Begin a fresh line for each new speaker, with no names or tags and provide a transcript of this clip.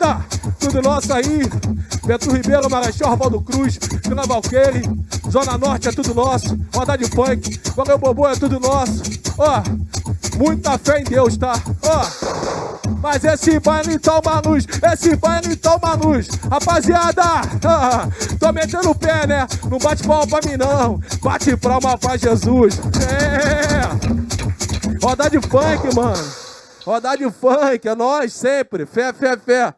Rapaziada, tudo nosso aí. Beto Ribeiro, Marechal, Arvaldo Cruz, Vila Valqueire, Zona Norte é tudo nosso. Roda de funk, Valeu Bobô é tudo nosso. Ó, muita fé em Deus, tá? Ó. Mas esse baile toma luz, esse baile toma luz. Rapaziada, tô metendo o pé, né? Não bate palma pra mim, não. Bate palma pra Jesus. É. Roda de funk, mano. Rodar de funk, é nós sempre. Fé, fé, fé.